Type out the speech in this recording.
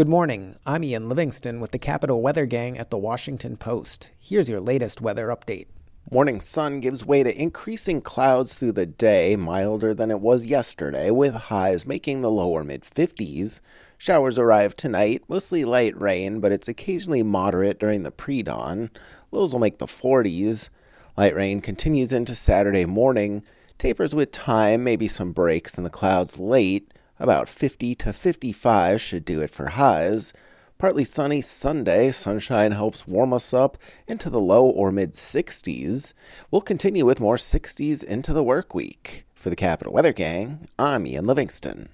Good morning. I'm Ian Livingston with the Capital Weather Gang at the Washington Post. Here's your latest weather update. Morning sun gives way to increasing clouds through the day, milder than it was yesterday, with highs making the lower mid 50s. Showers arrive tonight, mostly light rain, but it's occasionally moderate during the pre dawn. Lows will make the 40s. Light rain continues into Saturday morning, tapers with time, maybe some breaks in the clouds late. About 50 to 55 should do it for highs. Partly sunny Sunday, sunshine helps warm us up into the low or mid 60s. We'll continue with more 60s into the work week. For the Capital Weather Gang, I'm Ian Livingston.